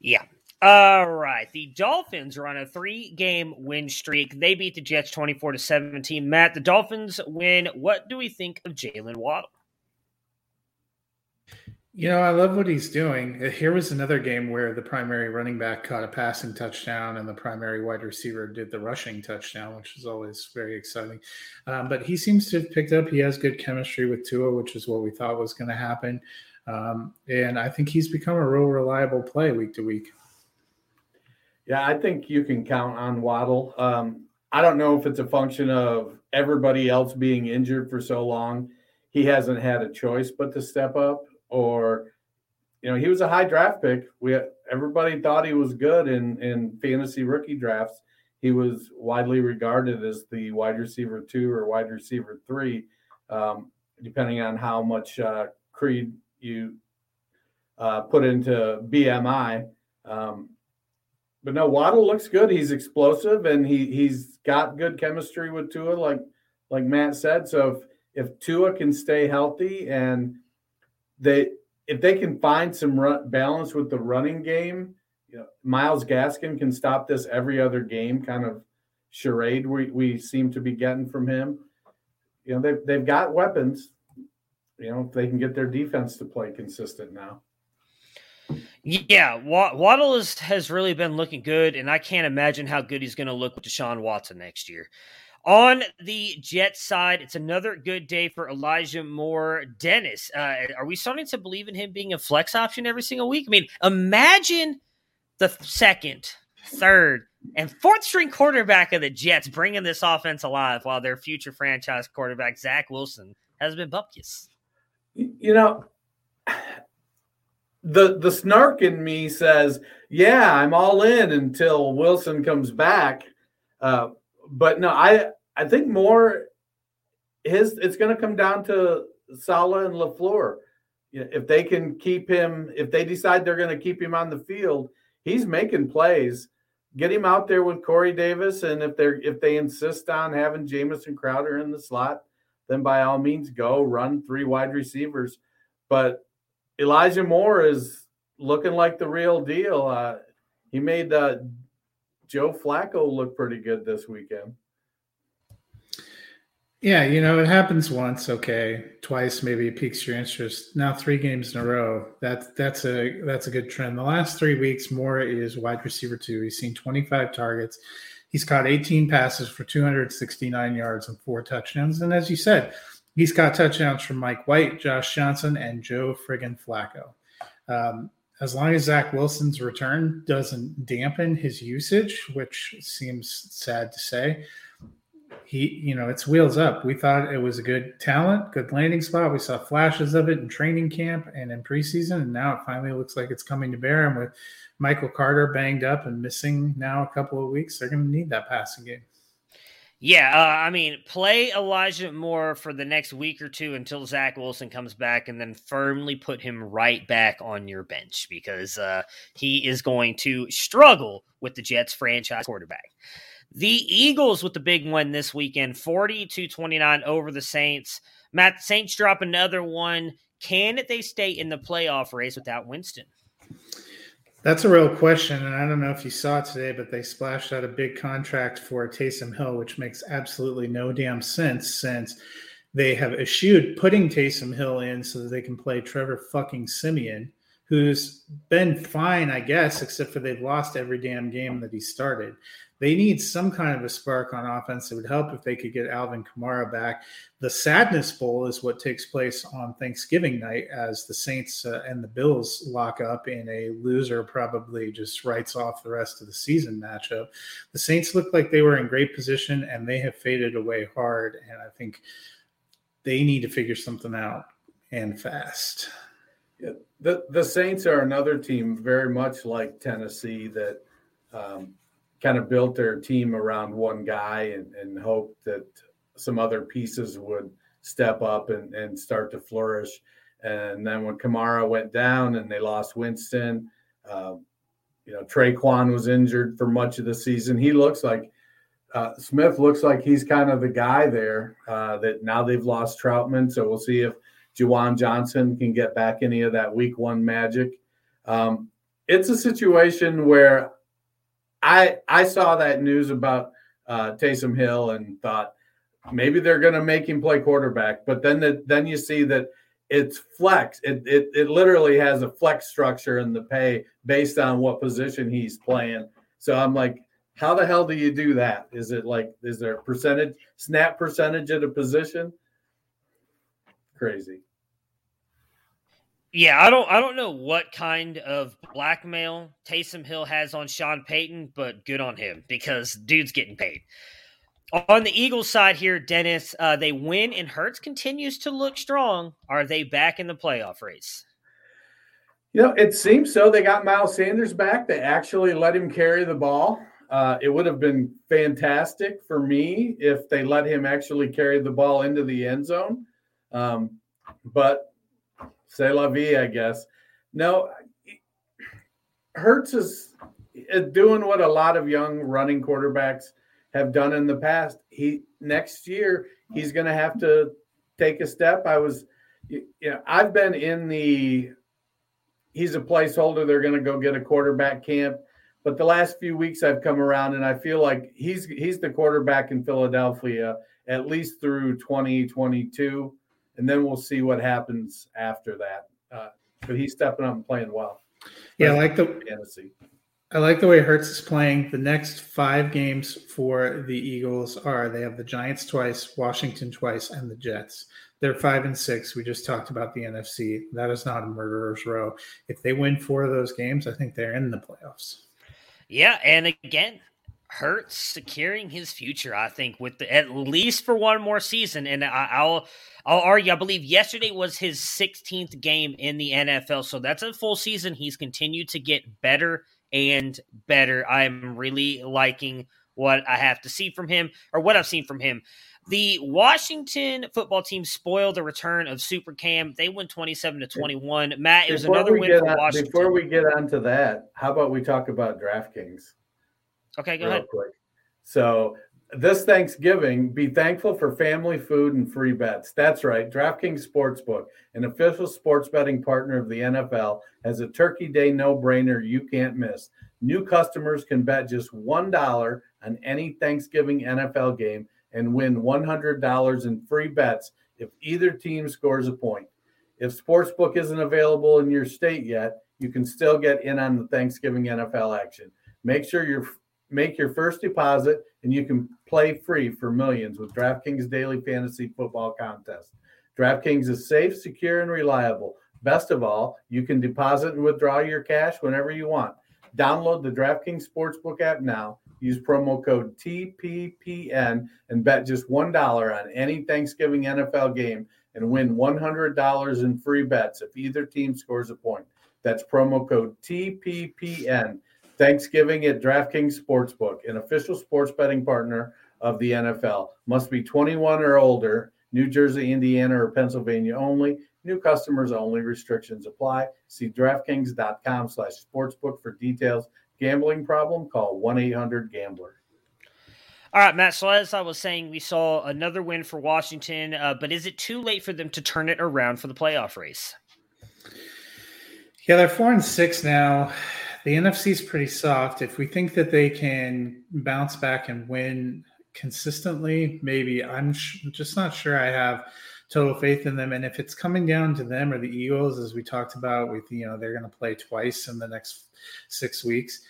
Yeah. All right. The Dolphins are on a three game win streak. They beat the Jets 24 to 17. Matt, the Dolphins win. What do we think of Jaylen Waddle? You know, I love what he's doing. Here was another game where the primary running back caught a passing touchdown and the primary wide receiver did the rushing touchdown, which is always very exciting. Um, but he seems to have picked up. He has good chemistry with Tua, which is what we thought was going to happen. Um, and I think he's become a real reliable play week to week. Yeah, I think you can count on Waddle. Um, I don't know if it's a function of everybody else being injured for so long. He hasn't had a choice but to step up or you know he was a high draft pick. We everybody thought he was good in in fantasy rookie drafts. He was widely regarded as the wide receiver two or wide receiver three, um, depending on how much uh, creed you uh, put into BMI. Um, but no, Waddle looks good. He's explosive and he he's got good chemistry with Tua, like like Matt said. So if if Tua can stay healthy and they if they can find some run, balance with the running game, you know, Myles Gaskin can stop this every other game kind of charade we, we seem to be getting from him. You know, they've, they've got weapons. You know, if they can get their defense to play consistent now. Yeah, Waddle is, has really been looking good, and I can't imagine how good he's going to look with Deshaun Watson next year. On the Jet side, it's another good day for Elijah Moore. Dennis, uh, are we starting to believe in him being a flex option every single week? I mean, imagine the second, third, and fourth string quarterback of the Jets bringing this offense alive while their future franchise quarterback, Zach Wilson, has been bupkis. You know, the the snark in me says, "Yeah, I'm all in until Wilson comes back." Uh, but no, I I think more his it's going to come down to Saleh and LaFleur. If they can keep him, if they decide they're going to keep him on the field, he's making plays. Get him out there with Corey Davis, and if they're if they insist on having Jamison Crowder in the slot, then by all means go run three wide receivers. But Elijah Moore is looking like the real deal. Uh, he made uh, Joe Flacco looked pretty good this weekend. Yeah, you know, it happens once, okay, twice maybe it piques your interest. Now three games in a row. That's that's a that's a good trend. The last three weeks, Moore is wide receiver two. He's seen 25 targets. He's caught 18 passes for 269 yards and four touchdowns. And as you said, he's got touchdowns from Mike White, Josh Johnson, and Joe friggin' Flacco. Um, as long as Zach Wilson's return doesn't dampen his usage, which seems sad to say, he, you know, it's wheels up. We thought it was a good talent, good landing spot. We saw flashes of it in training camp and in preseason, and now it finally looks like it's coming to bear. And with Michael Carter banged up and missing now a couple of weeks, they're going to need that passing game. Yeah, uh, I mean, play Elijah Moore for the next week or two until Zach Wilson comes back, and then firmly put him right back on your bench because uh, he is going to struggle with the Jets franchise quarterback. The Eagles with the big win this weekend, 40 to 29 over the Saints. Matt, Saints drop another one. Can they stay in the playoff race without Winston? That's a real question, and I don't know if you saw it today, but they splashed out a big contract for Taysom Hill, which makes absolutely no damn sense since they have eschewed putting Taysom Hill in so that they can play Trevor fucking Siemian, who's been fine, I guess, except for they've lost every damn game that he started they need some kind of a spark on offense. It would help if they could get Alvin Kamara back. The Sadness Bowl is what takes place on Thanksgiving night as the Saints uh, and the Bills lock up in a loser probably just writes off the rest of the season matchup. The Saints look like they were in great position and they have faded away hard. And I think they need to figure something out and fast. Yeah, the the Saints are another team very much like Tennessee that um, kind of built their team around one guy and, and hoped that some other pieces would step up and, and start to flourish. And then when Kamara went down and they lost Winston, uh, you know, Tre'Quan was injured for much of the season. He looks like uh, Smith looks like he's kind of the guy there uh, that now they've lost Trautman. So we'll see if Juwan Johnson can get back any of that week one magic. Um, it's a situation where I I saw that news about uh, Taysom Hill and thought maybe they're going to make him play quarterback, but then the, then you see that it's flex. It, it it literally has a flex structure in the pay based on what position he's playing. So I'm like, how the hell do you do that? Is it like is there a percentage snap percentage at a position? Crazy. Yeah, I don't I don't know what kind of blackmail Taysom Hill has on Sean Payton, but good on him because dude's getting paid. On the Eagles side here, Dennis, uh, they win and Hurts continues to look strong. Are they back in the playoff race? You know, it seems so. They got Miles Sanders back. They actually let him carry the ball. Uh, it would have been fantastic for me if they let him actually carry the ball into the end zone. Um, but C'est la vie, I guess. No, Hurts is doing what a lot of young running quarterbacks have done in the past. He next year he's going to have to take a step. I was, you know, I've been in the. He's a placeholder. They're going to go get a quarterback camp, but the last few weeks I've come around and I feel like he's he's the quarterback in Philadelphia at least through 2022 and then we'll see what happens after that. Uh, but he's stepping up and playing well. Yeah, I like the fantasy. I like the way Hurts is playing. The next five games for the Eagles are they have the Giants twice, Washington twice, and the Jets. They're five and six. We just talked about the NFC. That is not a murderer's row. If they win four of those games, I think they're in the playoffs. Yeah, and again, Hurts securing his future, I think, with the, at least for one more season. And I, will I'll argue. I believe yesterday was his 16th game in the NFL, so that's a full season. He's continued to get better and better. I'm really liking what I have to see from him, or what I've seen from him. The Washington football team spoiled the return of Super Cam. They won 27 to 21. Matt, it was before another win for on, Washington. Before we get onto that, how about we talk about DraftKings? Okay, go ahead. Quick. So this Thanksgiving, be thankful for family food and free bets. That's right. DraftKings Sportsbook, an official sports betting partner of the NFL, has a Turkey Day no-brainer you can't miss. New customers can bet just $1 on any Thanksgiving NFL game and win $100 in free bets if either team scores a point. If Sportsbook isn't available in your state yet, you can still get in on the Thanksgiving NFL action. Make sure you're Make your first deposit and you can play free for millions with DraftKings Daily Fantasy Football Contest. DraftKings is safe, secure, and reliable. Best of all, you can deposit and withdraw your cash whenever you want. Download the DraftKings Sportsbook app now. Use promo code TPPN and bet just $1 on any Thanksgiving NFL game and win $100 in free bets if either team scores a point. That's promo code TPPN. Thanksgiving at DraftKings Sportsbook, an official sports betting partner of the NFL. Must be 21 or older. New Jersey, Indiana, or Pennsylvania only. New customers only. Restrictions apply. See DraftKings.com slash sportsbook for details. Gambling problem? Call 1-800-GAMBLER. All right, Matt. So as I was saying, we saw another win for Washington, uh, but is it too late for them to turn it around for the playoff race? Yeah, they're four and six now. The NFC is pretty soft. If we think that they can bounce back and win consistently, maybe I'm sh- just not sure. I have total faith in them. And if it's coming down to them or the Eagles, as we talked about, with you know they're going to play twice in the next six weeks,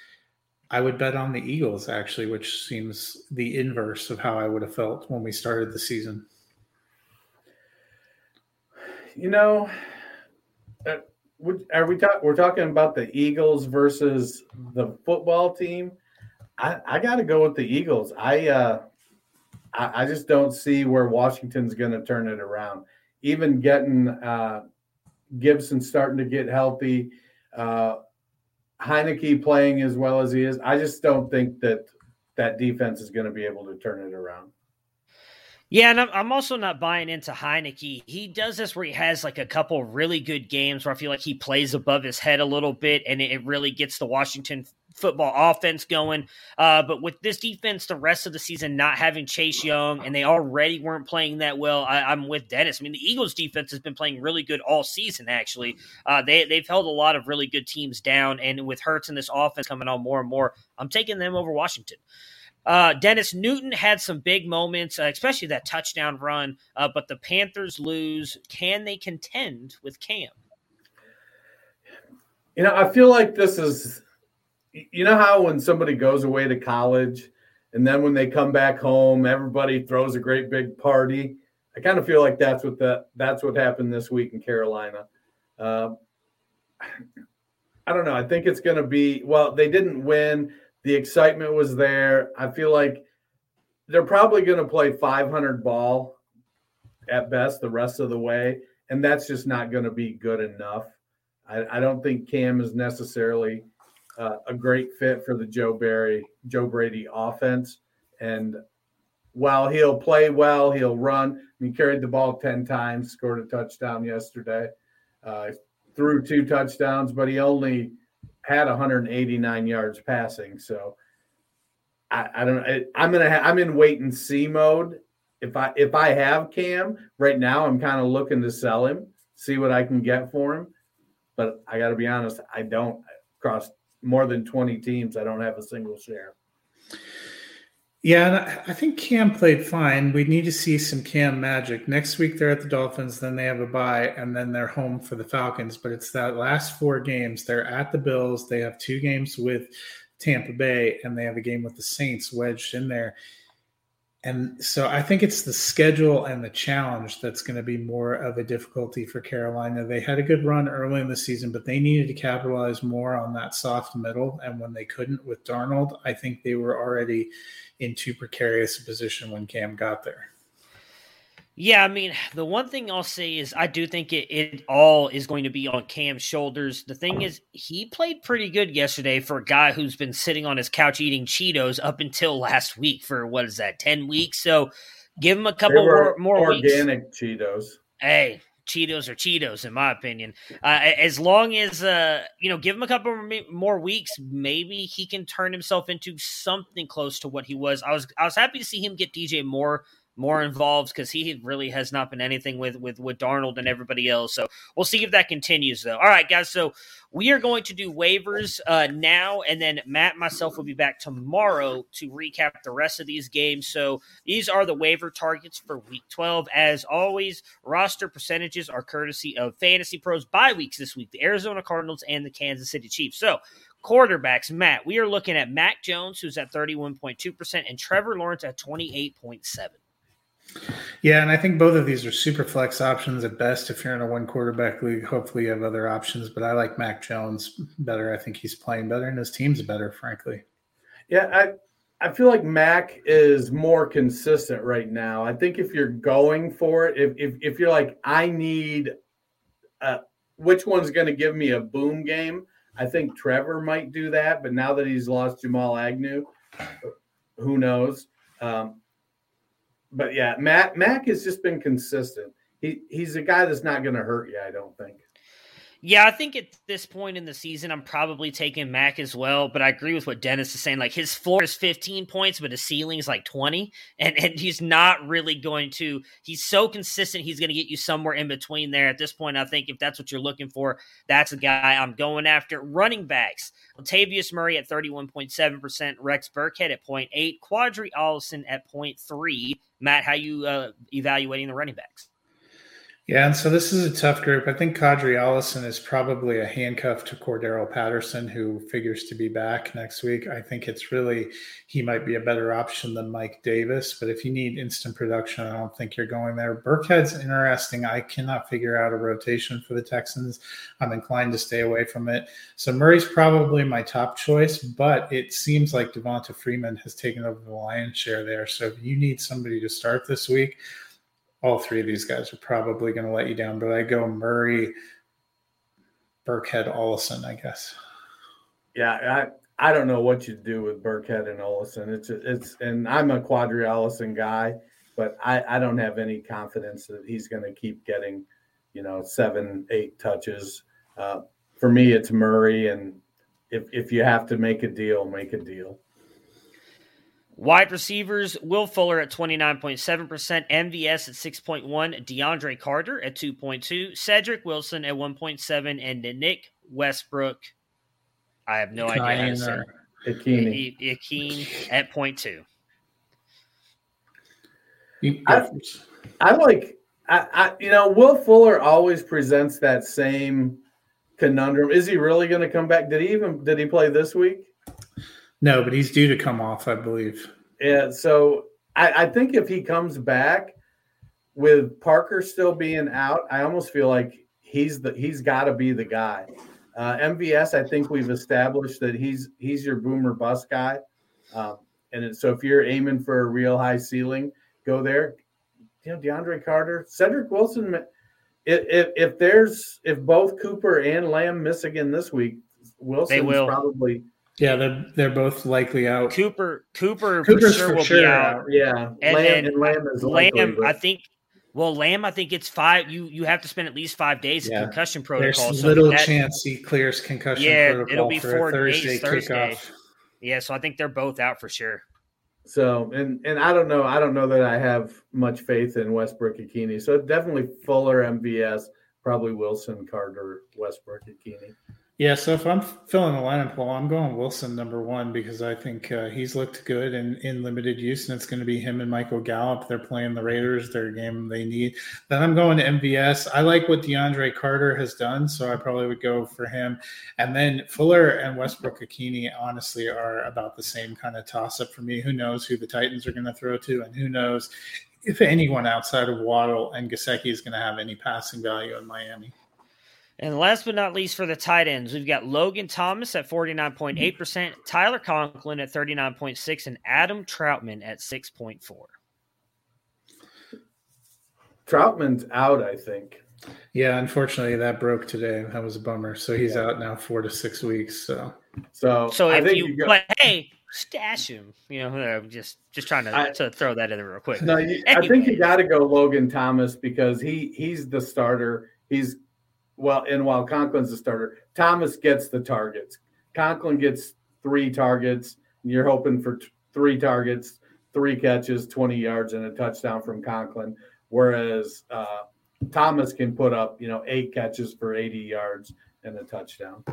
I would bet on the Eagles actually, which seems the inverse of how I would have felt when we started the season. You know, are we talking? We're talking about the Eagles versus the football team. I, I got to go with the Eagles. I uh, I, I just don't see where Washington's going to turn it around. Even getting uh, Gibson starting to get healthy, uh, Heinicke playing as well as he is, I just don't think that that defense is going to be able to turn it around. Yeah, and I'm also not buying into Heinicke. He does this where he has like a couple really good games where I feel like he plays above his head a little bit, and it really gets the Washington football offense going. Uh, but with this defense, the rest of the season not having Chase Young, and they already weren't playing that well, I, am with Dennis. I mean, the Eagles' defense has been playing really good all season. Actually, uh, they they've held a lot of really good teams down, and with Hurts and this offense coming on more and more, I'm taking them over Washington. Uh, Dennis Newton had some big moments, uh, especially that touchdown run. Uh, but the Panthers lose. Can they contend with Cam? You know, I feel like this is. You know how when somebody goes away to college, and then when they come back home, everybody throws a great big party. I kind of feel like that's what that that's what happened this week in Carolina. Uh, *sighs* I don't know. I think it's going to be well. They didn't win. The excitement was there. I feel like they're probably going to play 500 ball at best the rest of the way, and that's just not going to be good enough. I, I, don't think Cam is necessarily uh, a great fit for the Joe Barry, Joe Brady offense. And while he'll play well, he'll run. He carried the ball 10 times, scored a touchdown yesterday, uh, threw two touchdowns, but he only had 189 yards passing. So I, I don't know. I'm gonna. Ha- I'm in wait and see mode. If I if I have Cam right now, I'm kind of looking to sell him, see what I can get for him. But I got to be honest, I don't across more than 20 teams. I don't have a single share. Yeah, I think Cam played fine. We need to see some Cam magic. Next week they're at the Dolphins, then they have a bye, and then they're home for the Falcons. But it's that last four games. They're at the Bills. They have two games with Tampa Bay, and they have a game with the Saints wedged in there. And so I think it's the schedule and the challenge that's going to be more of a difficulty for Carolina. They had a good run early in the season, but they needed to capitalize more on that soft middle. And when they couldn't with Darnold, I think they were already in too precarious a position when Cam got there. Yeah, I mean, the one thing I'll say is I do think it, it all is going to be on Cam's shoulders. The thing is, he played pretty good yesterday for a guy who's been sitting on his couch eating Cheetos up until last week for what is that, 10 weeks? So give him a couple more, more organic weeks. Cheetos. Hey, Cheetos are Cheetos, in my opinion. Uh, as long as uh, you know, give him a couple more weeks, maybe he can turn himself into something close to what he was. I was I was happy to see him get DJ Moore more involved because he really has not been anything with with with Darnold and everybody else. So we'll see if that continues though. All right, guys. So we are going to do waivers uh, now, and then Matt and myself will be back tomorrow to recap the rest of these games. So these are the waiver targets for Week 12. As always, roster percentages are courtesy of Fantasy Pros bye weeks this week: the Arizona Cardinals and the Kansas City Chiefs. So quarterbacks, Matt, we are looking at Mac Jones, who's at 31.2%, and Trevor Lawrence at 28.7. Yeah, and I think both of these are super flex options at best if you're in a one quarterback league. Hopefully, you have other options, but I like Mac Jones better. I think he's playing better, and his team's better, frankly. Yeah, I I feel like Mac is more consistent right now. I think if you're going for it, if if, if you're like, I need, uh, which one's going to give me a boom game? I think Trevor might do that, but now that he's lost Jamal Agnew, who knows? Um, but yeah, Mac Mac has just been consistent. He he's a guy that's not going to hurt you. I don't think. Yeah, I think at this point in the season, I'm probably taking Mac as well. But I agree with what Dennis is saying. Like his floor is 15 points, but his ceiling is like 20, and and he's not really going to. He's so consistent. He's going to get you somewhere in between there. At this point, I think if that's what you're looking for, that's the guy I'm going after. Running backs: Latavius Murray at 31.7 percent, Rex Burkhead at 0.8, Qadree Ollison at 0.3. Matt, how you uh, evaluating the running backs? Yeah, and so this is a tough group. I think Qadree Ollison is probably a handcuff to Cordarrelle Patterson, who figures to be back next week. I think it's really he might be a better option than Mike Davis, but if you need instant production, I don't think you're going there. Burkhead's interesting. I cannot figure out a rotation for the Texans. I'm inclined to stay away from it. So Murray's probably my top choice, but it seems like Devonta Freeman has taken over the lion's share there. So if you need somebody to start this week, all three of these guys are probably going to let you down, but I go Murray, Burkhead, Ollison, I guess. Yeah, I I don't know what you do with Burkhead and Ollison. It's it's and I'm a Qadree Ollison guy, but I I don't have any confidence that he's going to keep getting, you know, seven eight touches. Uh, for me, it's Murray, and if if you have to make a deal, make a deal. Wide receivers, Will Fuller at 29.7%, MVS at 6.1, DeAndre Carter at 2.2, Cedric Wilson at 1.7, and Nick Westbrook. I have no idea how to say Ikhine. Ikhine at 0.2. I, I like I, I you know Will Fuller always presents that same conundrum. Is he really going to come back? Did he even did he play this week? No, but he's due to come off, I believe. Yeah, so I, I think if he comes back with Parker still being out, I almost feel like he's the he's got to be the guy. Uh, MVS, I think we've established that he's he's your boomer bust guy, um, and it, so if you're aiming for a real high ceiling, go there. You know, DeAndre Carter, Cedric Wilson. If, if, if there's if both Cooper and Lamb miss again this week, Wilson's probably yeah, they're they're both likely out. Cooper Cooper Cooper's for sure for will sure be out. out. Yeah, And Lamb then and Lamb is Lamb, likely, but- I think. Well, Lamb, I think it's five. You you have to spend at least five days in Yeah. concussion There's protocol. so little that- chance he clears concussion Yeah, protocol it'll be for four Thursday days Thursday. kickoff. Yeah, so I think they're both out for sure. So and and I don't know. I don't know that I have much faith in Westbrook Ikhine. So definitely Fuller, MVS, probably Wilson, Carter, Westbrook Ikhine. Yeah, so if I'm filling the lineup, well, I'm going Wilson number one because I think uh, he's looked good and in limited use, and it's going to be him and Michael Gallup. They're playing the Raiders, their game they need. Then I'm going to MVS. I like what DeAndre Carter has done, so I probably would go for him. And then Fuller and Westbrook Ikhine, honestly, are about the same kind of toss up for me. Who knows who the Titans are going to throw to, and who knows if anyone outside of Waddle and Gesicki is going to have any passing value in Miami. And last but not least, for the tight ends, we've got Logan Thomas at 49.8%, Tyler Conklin at 39.6, and Adam Trautman at 6.4. Trautman's out, I think. Yeah, unfortunately, that broke today. That was a bummer. So he's out now four to six weeks. So, So So I if think you, go- but hey, stash him. You know, uh, just just trying to, I- to throw that in there real quick. No, you, I think you got to go Logan Thomas because he he's the starter. He's well, and while Conklin's the starter, Thomas gets the targets. Conklin gets three targets. You're hoping for t- three targets, three catches, 20 yards, and a touchdown from Conklin. Whereas uh, Thomas can put up, you know, eight catches for 80 yards and a touchdown.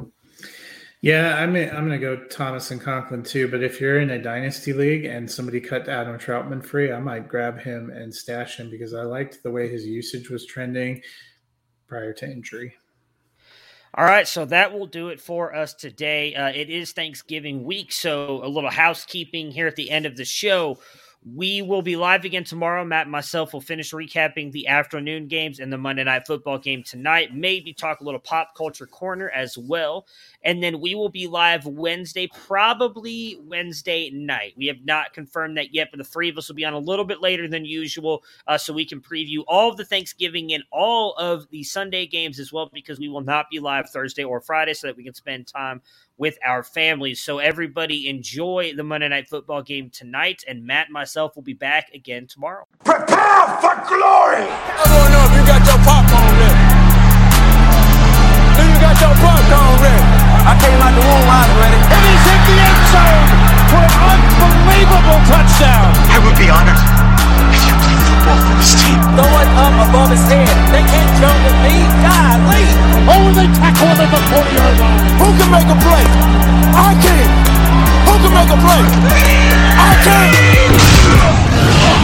yeah, I'm I'm to go Thomas and Conklin too. But if you're in a dynasty league and somebody cut Adam Trautman free, I might grab him and stash him because I liked the way his usage was trending prior to injury. All right, so that will do it for us today. Uh, it is Thanksgiving week, so a little housekeeping here at the end of the show. We will be live again tomorrow. Matt and myself will finish recapping the afternoon games and the Monday night football game tonight. Maybe talk a little pop culture corner as well. And then we will be live Wednesday, probably Wednesday night. We have not confirmed that yet, but the three of us will be on a little bit later than usual uh, so we can preview all of the Thanksgiving and all of the Sunday games as well because we will not be live Thursday or Friday so that we can spend time with our families. So everybody enjoy the Monday Night Football game tonight, and Matt and myself will be back again tomorrow. Prepare for glory! I want to know if you got your popcorn ready. Do you got your popcorn ready? I came out the womb, I was ready. And he's hit the end zone for an unbelievable touchdown. I would be honored if fall for this team. Throw it up above his head. They can't jump with me. Golly. Oh, they tackle them at the 40-yard line. Who can make a play? I can. Who can make a play? I can.